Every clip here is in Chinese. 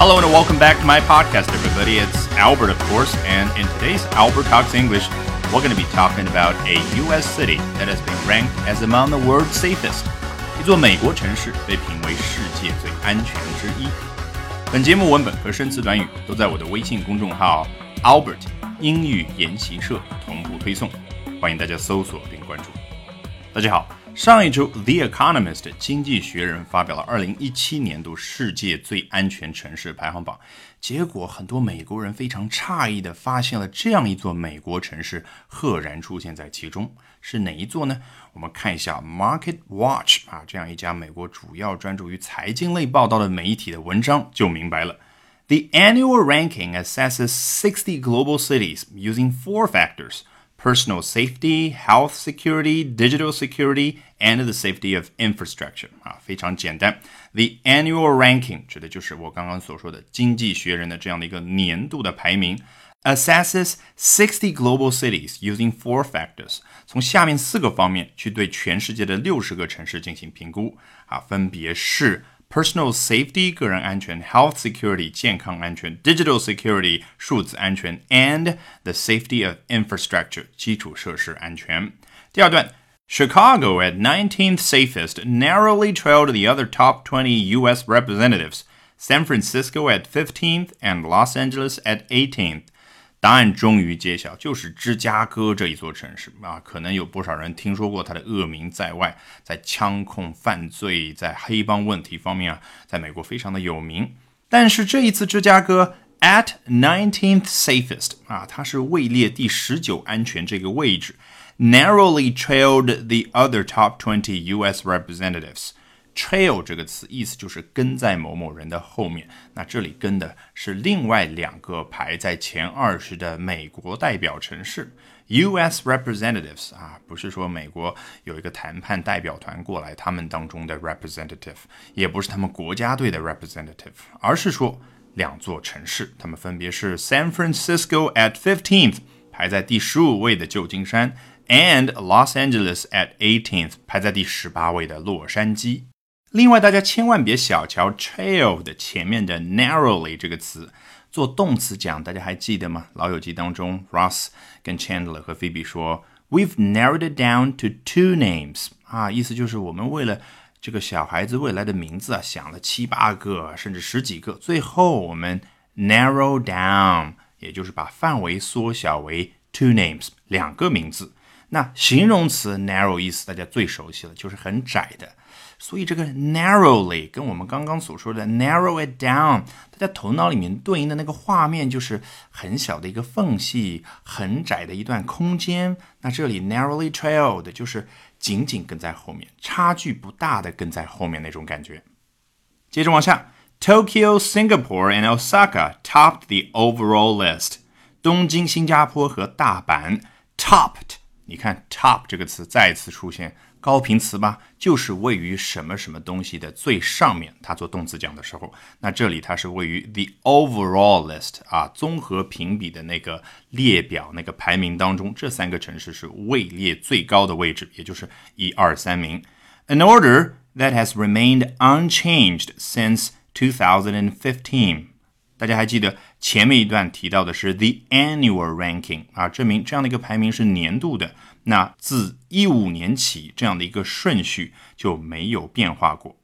Hello and welcome back to my podcast, everybody. It's Albert, of course, and in today's Albert Talks English, we're going to be talking about a U.S. city that has been ranked as among the world's safest. 一座美国城市被评为世界最安全之一。本节目文本和生词短语都在我的微信公众号 Albert 英语研习社同步推送，欢迎大家搜索并关注。大家好。 上一周，《The Economist》经济学人发表了2017年度世界最安全城市排行榜，结果很多美国人非常诧异地发现了这样一座美国城市赫然出现在其中，是哪一座呢？我们看一下《Market Watch》啊，这样一家美国主要专注于财经类报道的媒体的文章就明白了。The annual ranking assesses 60 global cities using four factors personal safety, health security, digital security, and the safety of infrastructure 啊，非常简单。The annual ranking 指的就是我刚刚所说的《经济学人》的这样的一个年度的排名。Assesses sixty global cities using four factors，从下面四个方面去对全世界的六十个城市进行评估啊，分别是 personal safety 个人安全，health security 健康安全，digital security 数字安全，and the safety of infrastructure 基础设施安全。第二段。Chicago at 19th safest narrowly trailed the other top 20 U.S. representatives, San Francisco at 15th and Los Angeles at 18th. 答案终于揭晓，就是芝加哥这一座城市啊！可能有不少人听说过它的恶名在外，在枪控犯罪、在黑帮问题方面啊，在美国非常的有名。但是这一次，芝加哥 at nineteenth safest 啊，它是位列第十九安全这个位置，narrowly trailed the other top twenty U.S. representatives。Trail 这个词意思就是跟在某某人的后面，那这里跟的是另外两个排在前二十的美国代表城市 U.S. representatives 啊，不是说美国有一个谈判代表团过来，他们当中的 representative，也不是他们国家队的 representative，而是说两座城市，他们分别是 San Francisco at fifteenth，排在第十五位的旧金山，and Los Angeles at eighteenth，排在第十八位的洛杉矶。另外，大家千万别小瞧 trail 的前面的 narrowly 这个词，做动词讲，大家还记得吗？老友记当中，Ross 跟 Chandler 和 Phoebe 说，We've narrowed it down to two names 啊，意思就是我们为了这个小孩子未来的名字啊，想了七八个，甚至十几个，最后我们 narrow down，也就是把范围缩小为 two names 两个名字。那形容词 narrow 意思大家最熟悉了，就是很窄的。所以这个 narrowly 跟我们刚刚所说的 narrow it down，它在头脑里面对应的那个画面就是很小的一个缝隙，很窄的一段空间。那这里 narrowly trailed 就是紧紧跟在后面，差距不大的跟在后面那种感觉。接着往下，Tokyo, Singapore and Osaka topped the overall list。东京、新加坡和大阪 topped。你看 top 这个词再次出现。高频词吧，就是位于什么什么东西的最上面。它做动词讲的时候，那这里它是位于 the overall list 啊，综合评比的那个列表那个排名当中，这三个城市是位列最高的位置，也就是一二三名。An order that has remained unchanged since 2015。大家还记得前面一段提到的是 the annual ranking 啊，证明这样的一个排名是年度的。那自一五年起，这样的一个顺序就没有变化过。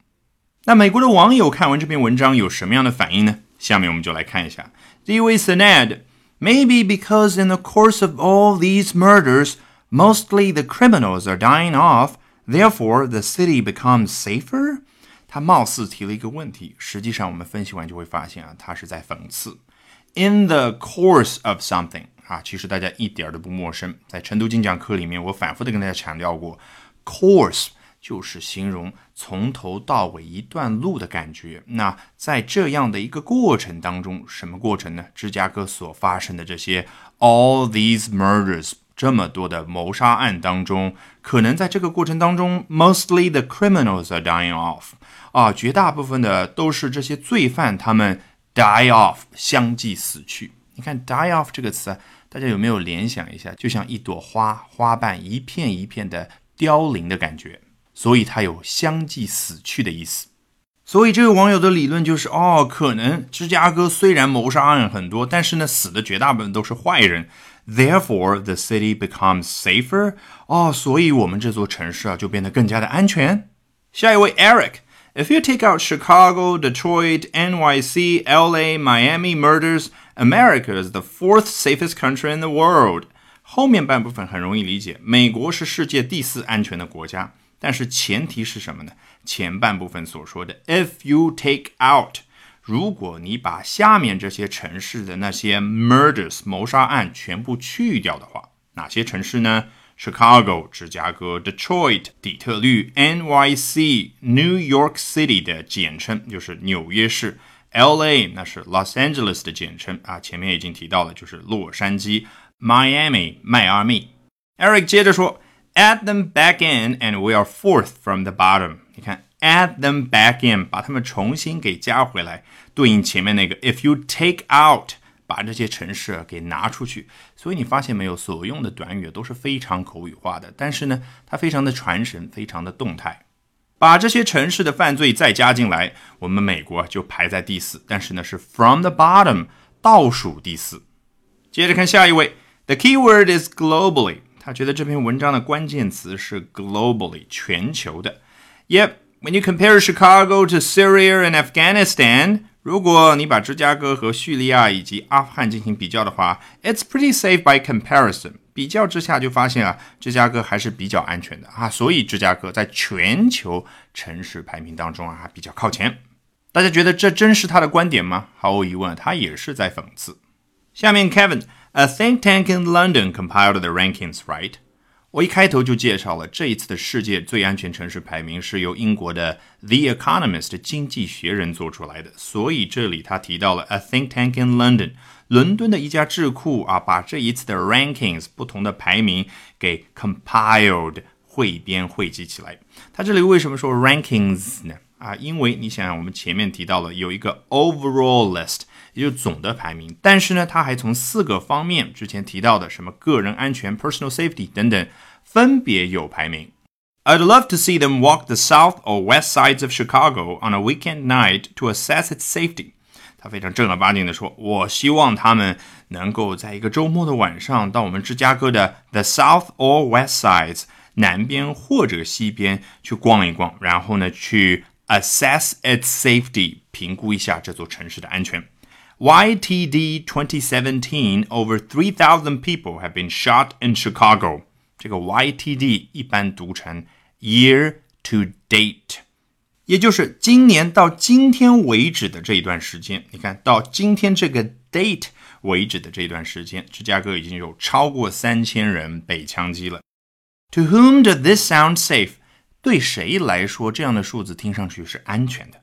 那美国的网友看完这篇文章有什么样的反应呢？下面我们就来看一下。第一位 Sanad。Maybe because in the course of all these murders, mostly the criminals are dying off, therefore the city becomes safer. 他貌似提了一个问题，实际上我们分析完就会发现啊，他是在讽刺。In the course of something 啊，其实大家一点都不陌生，在晨读精讲课里面，我反复的跟大家强调过，course 就是形容从头到尾一段路的感觉。那在这样的一个过程当中，什么过程呢？芝加哥所发生的这些 all these murders。这么多的谋杀案当中，可能在这个过程当中，mostly the criminals are dying off，啊，绝大部分的都是这些罪犯，他们 die off，相继死去。你看 die off 这个词，大家有没有联想一下？就像一朵花，花瓣一片一片的凋零的感觉，所以它有相继死去的意思。所以这位网友的理论就是，哦，可能芝加哥虽然谋杀案很多，但是呢，死的绝大部分都是坏人。Therefore, the city becomes safer. 哦，所以我们这座城市啊就变得更加的安全。下一位 Eric。If you take out Chicago, Detroit, NYC, LA, Miami murders, America is the fourth safest country in the world. 后面半部分很容易理解，美国是世界第四安全的国家。但是前提是什么呢？前半部分所说的，if you take out， 如果你把下面这些城市的那些 murders 谋杀案全部去掉的话，哪些城市呢？Chicago 芝加哥，Detroit 底特律，NYC New York City 的简称就是纽约市，LA 那是 Los Angeles 的简称啊，前面已经提到了，就是洛杉矶，Miami 迈阿密。Eric 接着说。Add them back in, and we are fourth from the bottom. 你看，add them back in，把它们重新给加回来，对应前面那个 if you take out，把这些城市给拿出去。所以你发现没有，所用的短语都是非常口语化的，但是呢，它非常的传神，非常的动态。把这些城市的犯罪再加进来，我们美国就排在第四，但是呢是 from the bottom，倒数第四。接着看下一位，the key word is globally。他觉得这篇文章的关键词是 globally 全球的。Yep, when you compare Chicago to Syria and Afghanistan，如果你把芝加哥和叙利亚以及阿富汗进行比较的话，it's pretty safe by comparison。比较之下就发现啊，芝加哥还是比较安全的啊，所以芝加哥在全球城市排名当中啊比较靠前。大家觉得这真是他的观点吗？毫无疑问，他也是在讽刺。下面 Kevin。A think tank in London compiled the rankings, right? 我一开头就介绍了这一次的世界最安全城市排名是由英国的 The Economist 经济学人做出来的，所以这里他提到了 a think tank in London，伦敦的一家智库啊，把这一次的 rankings 不同的排名给 compiled 汇编汇集起来。他这里为什么说 rankings 呢？啊，因为你想想，我们前面提到了有一个 overall list。也就总的排名，但是呢，他还从四个方面之前提到的什么个人安全 （personal safety） 等等，分别有排名。I'd love to see them walk the south or west sides of Chicago on a weekend night to assess its safety。他非常正儿八经的说：“我希望他们能够在一个周末的晚上到我们芝加哥的 the south or west sides 南边或者西边去逛一逛，然后呢去 assess its safety 评估一下这座城市的安全。” YTD 2017, over 3,000 people have been shot in Chicago. 这个 YTD 一般读成 year to date，也就是今年到今天为止的这一段时间。你看到今天这个 date 为止的这一段时间，芝加哥已经有超过三千人被枪击了。To whom does this sound safe？ 对谁来说这样的数字听上去是安全的？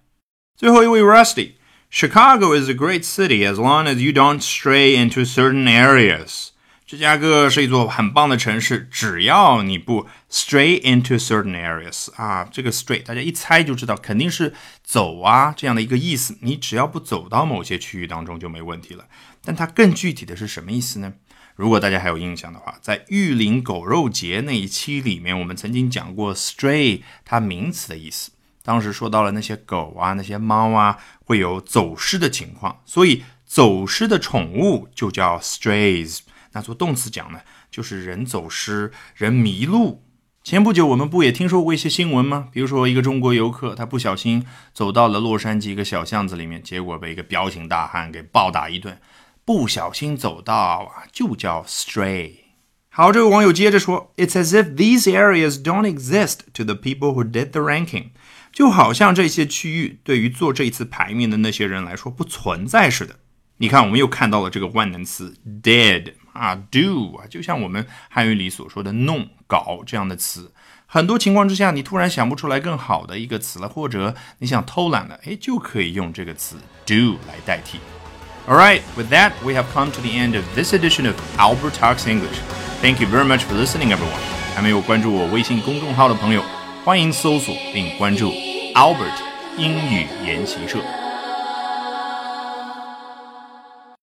最后一位 Rusty。Chicago is a great city as long as you don't stray into certain areas. 芝加哥是一座很棒的城市，只要你不 stray into certain areas 啊，这个 stray 大家一猜就知道，肯定是走啊这样的一个意思。你只要不走到某些区域当中就没问题了。但它更具体的是什么意思呢？如果大家还有印象的话，在玉林狗肉节那一期里面，我们曾经讲过 stray 它名词的意思。当时说到了那些狗啊，那些猫啊，会有走失的情况，所以走失的宠物就叫 strays。那做动词讲呢，就是人走失、人迷路。前不久我们不也听说过一些新闻吗？比如说一个中国游客，他不小心走到了洛杉矶一个小巷子里面，结果被一个彪形大汉给暴打一顿。不小心走到啊，就叫 stray。好，这位网友接着说：“It's as if these areas don't exist to the people who did the ranking。”就好像这些区域对于做这一次排名的那些人来说不存在似的。你看，我们又看到了这个万能词 did 啊，do 啊，就像我们汉语里所说的弄、搞这样的词。很多情况之下，你突然想不出来更好的一个词了，或者你想偷懒了，哎，就可以用这个词 do 来代替。All right, with that, we have come to the end of this edition of Albert Talks English. Thank you very much for listening, everyone. 还没有关注我微信公众号的朋友。欢迎搜索并关注 Albert 英语研习社。